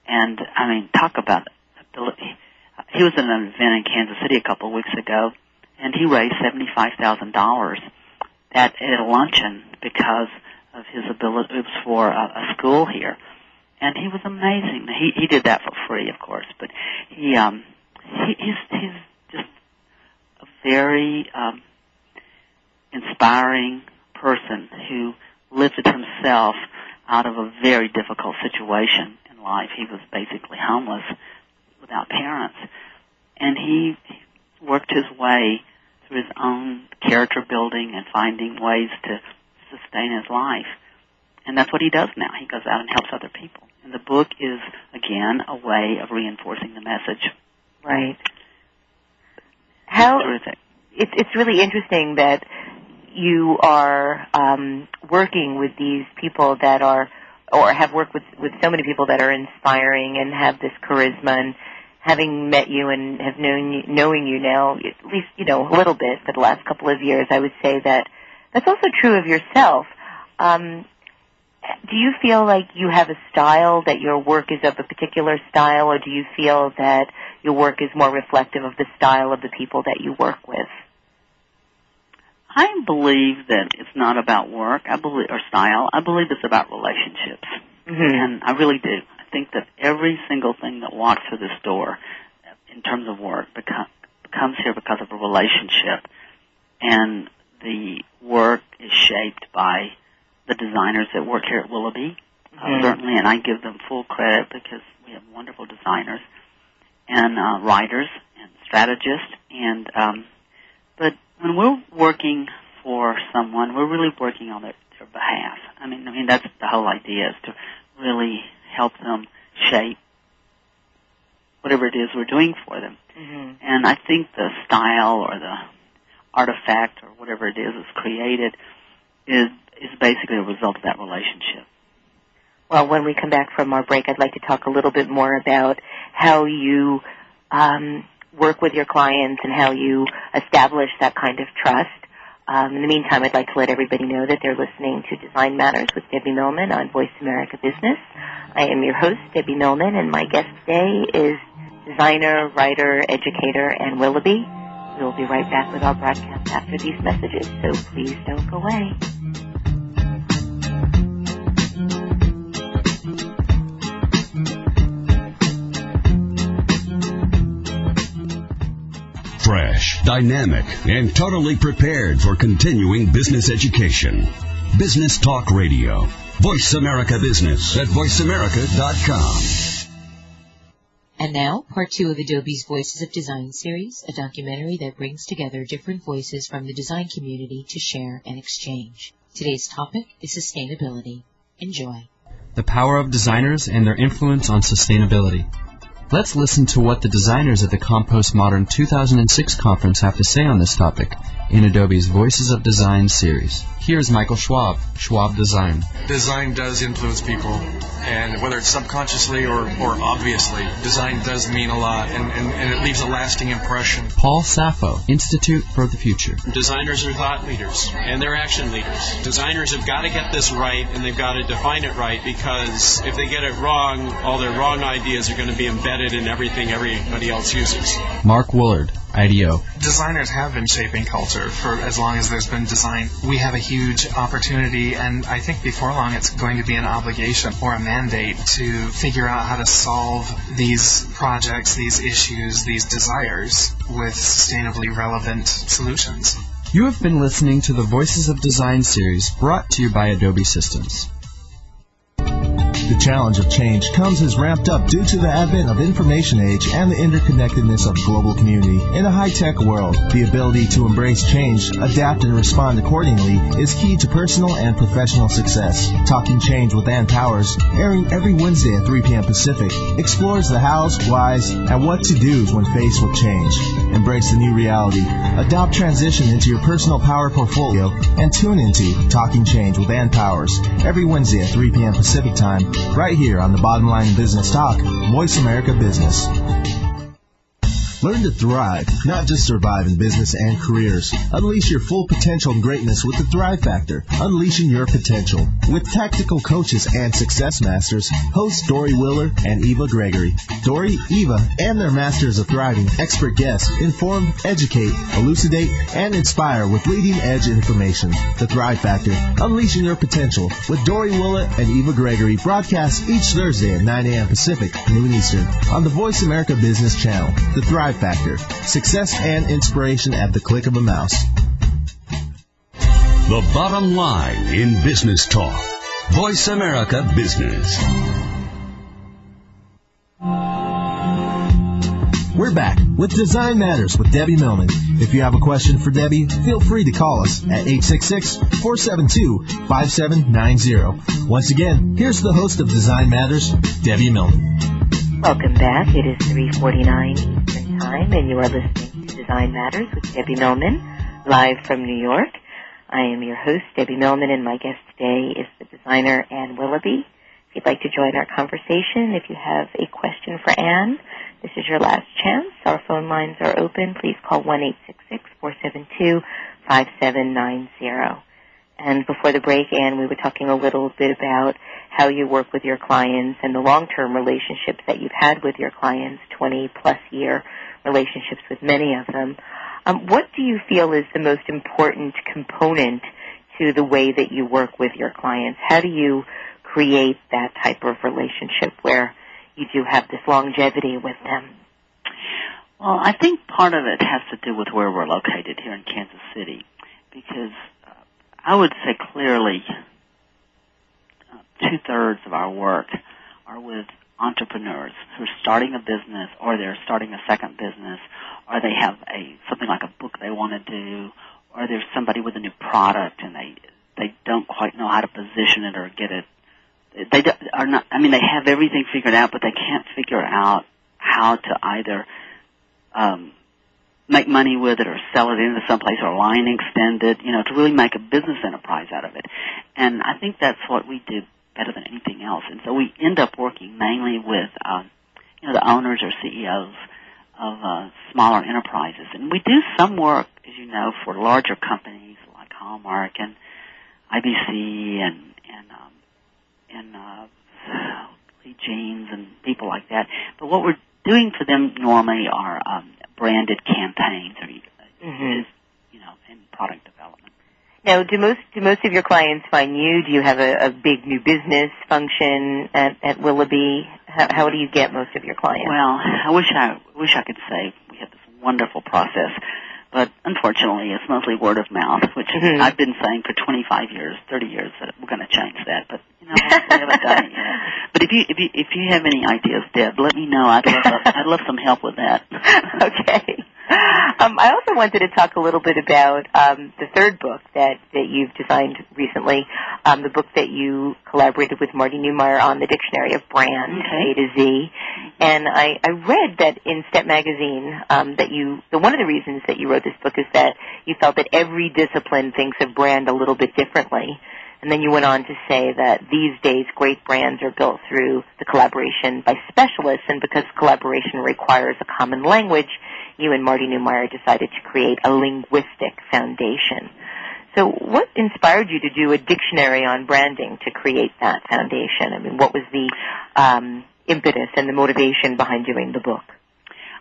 and I mean, talk about ability. He was at an event in Kansas City a couple of weeks ago, and he raised seventy-five thousand dollars at a luncheon because of his ability. For a, a school here, and he was amazing. He he did that for free, of course, but he um he, he's he's just a very um inspiring person who lifted himself out of a very difficult situation in life. He was basically homeless without parents, and he worked his way through his own character building and finding ways to sustain his life. And that's what he does now. He goes out and helps other people. And the book is, again, a way of reinforcing the message. Right. How Terrific. it's it's really interesting that you are um, working with these people that are, or have worked with with so many people that are inspiring and have this charisma. And having met you and have known you, knowing you now, at least you know a little bit for the last couple of years, I would say that that's also true of yourself. Um, do you feel like you have a style that your work is of a particular style, or do you feel that your work is more reflective of the style of the people that you work with? I believe that it's not about work. I believe or style. I believe it's about relationships, Mm-hmm. and I really do. I think that every single thing that walks through this door, in terms of work, become, comes here because of a relationship, and the work is shaped by the designers that work here at Willoughby, uh, Mhm. certainly, and I give them full credit because we have wonderful designers and uh, writers and strategists. And um, but when we're working for someone, we're really working on their, their behalf. I mean, I mean that's the whole idea is to really help them shape whatever it is we're doing for them. Mm-hmm. And I think the style or the artifact or whatever it is that's created is is basically a result of that relationship. Well, when we come back from our break, I'd like to talk a little bit more about how you um, work with your clients and how you establish that kind of trust. Um, in the meantime, I'd like to let everybody know that they're listening to Design Matters with Debbie Millman on Voice America Business. I am your host, Debbie Millman, and my guest today is designer, writer, educator, and Willoughby. We'll be right back with our broadcast after these messages, so please don't go away. Dynamic, and totally prepared for continuing business education. Business Talk Radio. Voice America Business at voiceamerica.com. And now, part two of Adobe's Voices of Design series, a documentary that brings together different voices from the design community to share and exchange. Today's topic is sustainability. Enjoy. The power of designers and their influence on sustainability. Let's listen to what the designers at the Compost Modern 2006 conference have to say on this topic in Adobe's Voices of Design series. Here's Michael Schwab, Schwab Design. Design does influence people, And whether it's subconsciously or, or obviously, design does mean a lot and, and, and it leaves a lasting impression. Paul Saffo, Institute for the Future. Designers are thought leaders and they're action leaders. Designers have got to get this right and they've got to define it right because if they get it wrong, all their wrong ideas are going to be embedded in everything everybody else uses. Mark Woolard, IDEO. Designers have been shaping culture for as long as there's been design. We have a huge opportunity, and I think before long it's going to be an obligation or a mandate to figure out how to solve these projects, these issues, these desires with sustainably relevant solutions. You have been listening to the Voices of Design series brought to you by Adobe Systems. The challenge of change comes as ramped up due to the advent of information age and the interconnectedness of global community. In a high-tech world, the ability to embrace change, adapt and respond accordingly is key to personal and professional success. Talking Change with Ann Powers, airing every Wednesday at 3 p.m. Pacific, explores the hows, whys, and what to do's when faced with change. Embrace the new reality. Adopt transition into your personal power portfolio and tune into Talking Change with Ann Powers every Wednesday at 3 p.m. Pacific time right here on the Bottom Line Business Talk, Voice America Business. Learn to thrive, not just survive in business and careers. Unleash your full potential and greatness with the Thrive Factor. Unleashing your potential. With tactical coaches and success masters, hosts Dory Willer and Eva Gregory. Dory, Eva, and their Masters of Thriving expert guests inform, educate, elucidate, and inspire with leading edge information. The Thrive Factor. Unleashing your potential with Dory Willer and Eva Gregory broadcasts each Thursday at 9 a.m. Pacific, noon Eastern on the Voice America Business Channel. The Thrive Factor. Success and inspiration at the click of a mouse. The bottom line in business talk. Voice America Business. We're back with Design Matters with Debbie Millman. If you have a question for Debbie, feel free to call us at 866-472-5790. Once again, here's the host of Design Matters, Debbie Millman. Welcome back. It is 349 Eastern Time, and you are listening to Design Matters with Debbie Millman, live from New York. I am your host, Debbie Millman, and my guest today is the designer Ann Willoughby. If you'd like to join our conversation, if you have a question for Ann, this is your last chance. Our phone lines are open. Please call 1-866-472-5790. And before the break, Ann, we were talking a little bit about how you work with your clients and the long-term relationships that you've had with your clients, 20 plus year relationships with many of them. Um, what do you feel is the most important component to the way that you work with your clients? How do you create that type of relationship where you do have this longevity with them? Well, I think part of it has to do with where we're located here in Kansas City, because I would say clearly uh, two thirds of our work are with entrepreneurs who are starting a business, or they're starting a second business, or they have a something like a book they want to do, or there's somebody with a new product and they they don't quite know how to position it or get it. They are not. I mean, they have everything figured out, but they can't figure out how to either um, make money with it or sell it into someplace or line extend it, you know, to really make a business enterprise out of it. And I think that's what we do better than anything else. And so we end up working mainly with, um, you know, the owners or CEOs of uh, smaller enterprises. And we do some work, as you know, for larger companies like Hallmark and IBC and and um, and uh, Lee Jeans and people like that. But what we're doing for them normally are um, branded campaigns or Mhm. you know in product development. Now, do most do most of your clients find you? Do you have a, a big new business function at, at Willoughby? How, how do you get most of your clients? Well, I wish I wish I could say we have this wonderful process, but unfortunately, it's mostly word of mouth, which Mhm. I've been saying for 25 years, 30 years that we're going to change that, but you know we haven't done it yet. But if you if you if you have any ideas, Deb, let me know. I'd love I'd love some help with that. okay. Um, I also wanted to talk a little bit about um, the third book that, that you've designed recently, um, the book that you collaborated with Marty Neumeier on, the Dictionary of Brand, A to Z. And I, I read that in Step Magazine um, that you, the, one of the reasons that you wrote this book is that you felt that every discipline thinks of brand a little bit differently. And then you went on to say that these days great brands are built through the collaboration by specialists, and because collaboration requires a common language, you and Marty Neumeier decided to create a linguistic foundation. So what inspired you to do a dictionary on branding to create that foundation? I mean, what was the um, impetus and the motivation behind doing the book?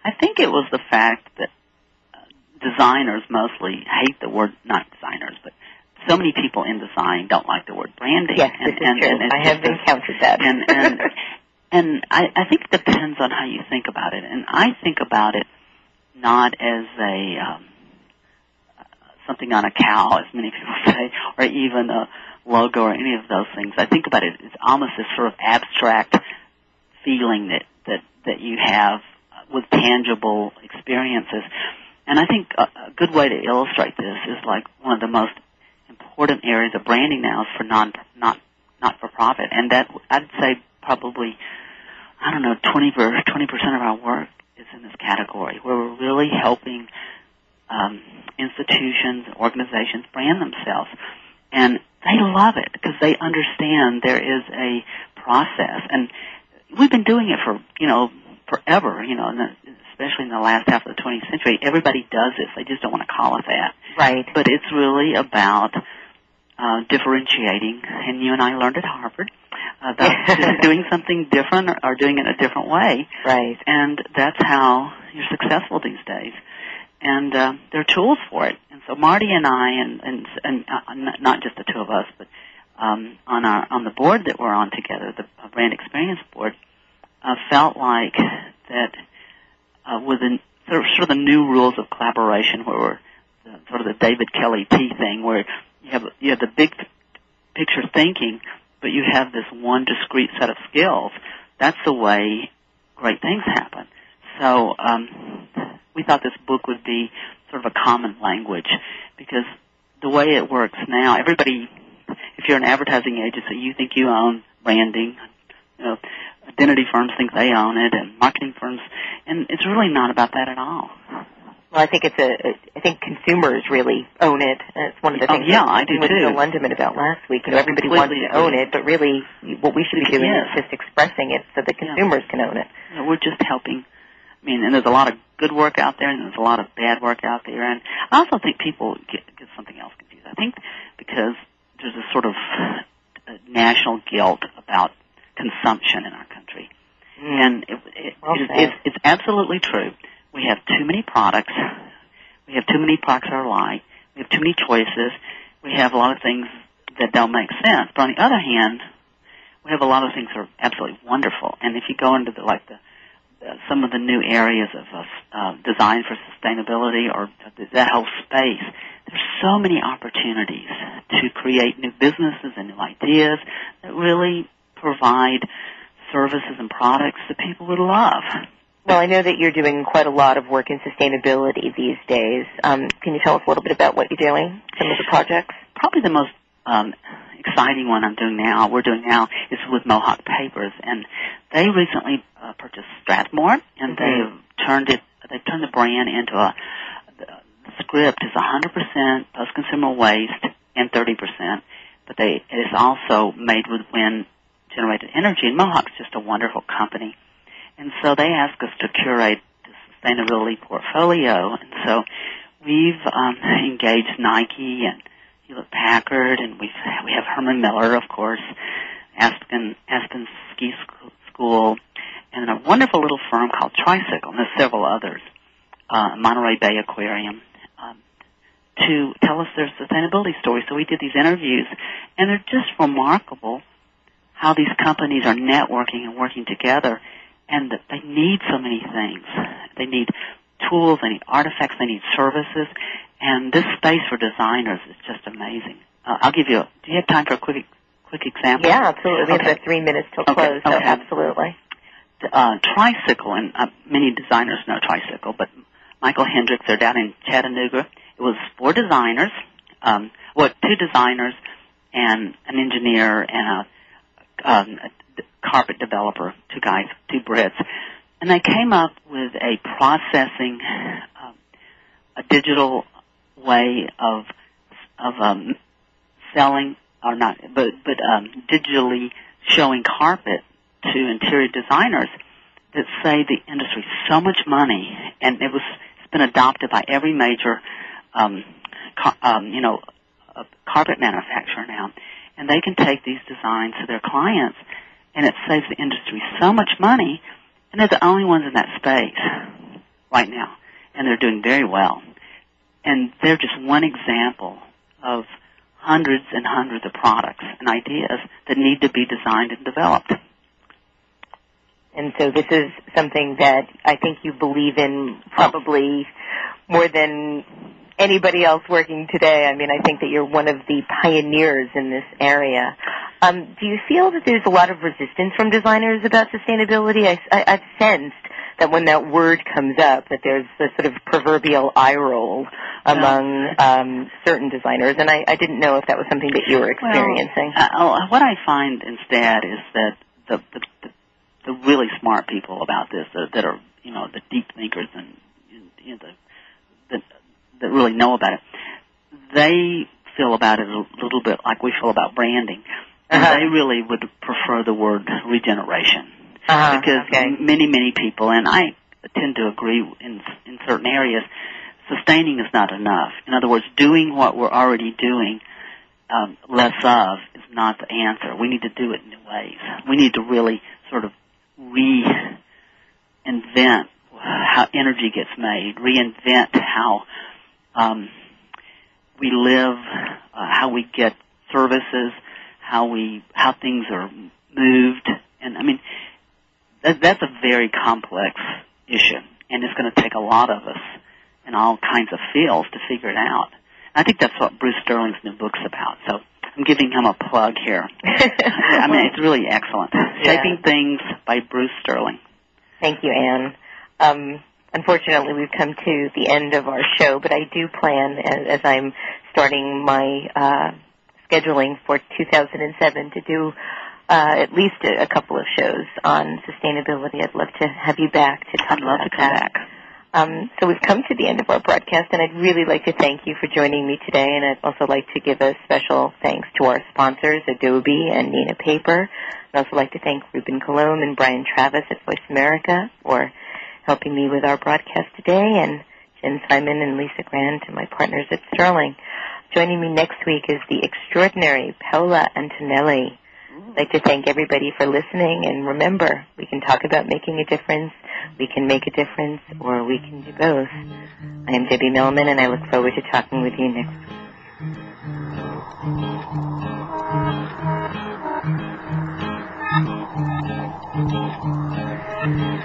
I think it was the fact that designers mostly hate the word, not designers, but so many people in design don't like the word branding. Yes, and, this is and, true. and I have just encountered that. And, and, and I, I think it depends on how you think about it. And I think about it not as a um, something on a cow, as many people say, or even a logo or any of those things. I think about it as almost this sort of abstract feeling that that that you have with tangible experiences. And I think a, a good way to illustrate this is like one of the most important areas of branding now is for non not not for profit, and that I'd say probably I don't know twenty or twenty percent of our work is in this category where we're really helping um, institutions, organizations brand themselves, and they love it because they understand there is a process, and we've been doing it for you know forever, you know, in the, especially in the last half of the 20th century. Everybody does this; they just don't want to call it that. Right. But it's really about uh, differentiating, and you and I learned at Harvard about doing something different or, or doing it a different way. Right. And that's how you're successful these days. And uh, there are tools for it. And so Marty and I, and and, and uh, not- not just the two of us, but um, on our on the board that we're on together, the uh, brand experience board, uh, felt like that uh, with the sort of, sort of the new rules of collaboration, where we're the, sort of the David Kelley T thing, where you have you have the big picture thinking, but you have this one discrete set of skills. That's the way great things happen. So um, we thought this book would be sort of a common language because the way it works now, everybody, if you're an advertising agency, you think you own branding. You know, identity firms think they own it, and marketing firms, and it's really not about that at all. Well, I think it's a. I think consumers really own it. And it's one of the Oh, things yeah, that I do too. Lundeman about last week. You know, everybody wants to own it, but really, what we should be doing Yes. is just expressing it so that consumers can own it. You know, we're just helping. I mean, and there's a lot of good work out there, and there's a lot of bad work out there. And I also think people get, get something else confused. I think because there's a sort of uh, national guilt about consumption in our country, and it, it, Well it is, it's, it's absolutely true. We have too many products. We have too many products that are alike. We have too many choices. We have a lot of things that don't make sense. But on the other hand, we have a lot of things that are absolutely wonderful. And if you go into the like the uh, some of the new areas of uh, uh, design for sustainability or th- that whole space, there's so many opportunities to create new businesses and new ideas that really provide services and products that people would love. Well, I know that you're doing quite a lot of work in sustainability these days. Um, can you tell us a little bit about what you're doing? Some of the projects. Probably the most um, exciting one I'm doing now, we're doing now, is with Mohawk Papers, and they recently uh, purchased Strathmore, and Mhm. they've turned it, they've turned the brand into a the script is 100% post-consumer waste and 30%, but they it is also made with wind-generated energy, and Mohawk's just a wonderful company, and so they asked us to curate the sustainability portfolio, and so we've um, engaged Nike and Hewlett Packard, and we we have Herman Miller, of course, Aspen Aspen Ski School, and a wonderful little firm called Tricycle, and there's several others, uh, Monterey Bay Aquarium, um, to tell us their sustainability story. So we did these interviews, and they're just remarkable how these companies are networking and working together, and that they need so many things. They need tools, they need artifacts, they need services, and this space for designers is just amazing. Uh, I'll give you. A, do you have time for a quick quick example? Yeah, absolutely. We Okay. have three minutes till Okay, close, so okay. absolutely. uh, Tricycle, and uh, many designers know Tricycle, but Michael Hendricks, they're down in Chattanooga. It was four designers, um, well, two designers and an engineer and a, um, a carpet developer, two guys, two Brits, and they came up with a processing, um, a digital way of of um, selling or not, but but um, digitally showing carpet to interior designers that save the industry so much money, and it was it's been adopted by every major, um, car, um, you know, uh, carpet manufacturer now, and they can take these designs to their clients, and it saves the industry so much money, and they're the only ones in that space right now, and they're doing very well, and they're just one example of hundreds and hundreds of products and ideas that need to be designed and developed. And so this is something that I think you believe in probably more than anybody else working today. I mean, I think that you're one of the pioneers in this area. Um, do you feel that there's a lot of resistance from designers about sustainability? I, I, I've sensed that when that word comes up, that there's a sort of proverbial eye roll among um, certain designers, and I, I didn't know if that was something that you were experiencing. Well, uh, what I find instead is that the, the, the the really smart people about this that, that are you know the deep thinkers and you know, the, that really know about it, they feel about it a little bit like we feel about branding. Uh-huh. they really would prefer the word regeneration Uh-huh, because okay. many many people and I tend to agree in in certain areas sustaining is not enough. In other words, doing what we're already doing um, less of is not the answer. We need to do it in new ways. We need to really sort of reinvent how energy gets made, reinvent how um, we live, uh, how we get services, how we how things are moved, and I mean that, that's a very complex issue, and it's going to take a lot of us in all kinds of fields to figure it out. I think that's what Bruce Sterling's new book's about. So I'm giving him a plug here. I mean, it's really excellent. Shaping Things by Bruce Sterling. Thank you, Ann. Um, unfortunately, we've come to the end of our show, but I do plan, as, as I'm starting my uh, scheduling for 2007, to do uh, at least a, a couple of shows on sustainability. I'd love to have you back to talk I'd love about to come that. back. Um, so we've come to the end of our broadcast, and I'd really like to thank you for joining me today. And I'd also like to give a special thanks to our sponsors, Adobe and Neenah Paper. I'd also like to thank Ruben Colomb and Brian Travis at Voice America for helping me with our broadcast today, and Jen Simon and Lisa Grant and my partners at Sterling. Joining me next week is the extraordinary Paola Antonelli. Mm-hmm. I'd like to thank everybody for listening, and remember, we can talk about making a difference, we can make a difference, or we can do both. I am Debbie Millman, and I look forward to talking with you next week.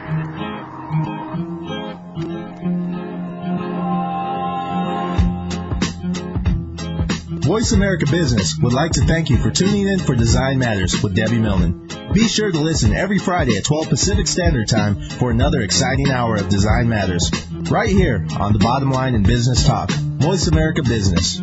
Voice America Business would like to thank you for tuning in for Design Matters with Debbie Millman. Be sure to listen every Friday at 12 Pacific Standard Time for another exciting hour of Design Matters. Right here on the bottom line in business talk. Voice America Business.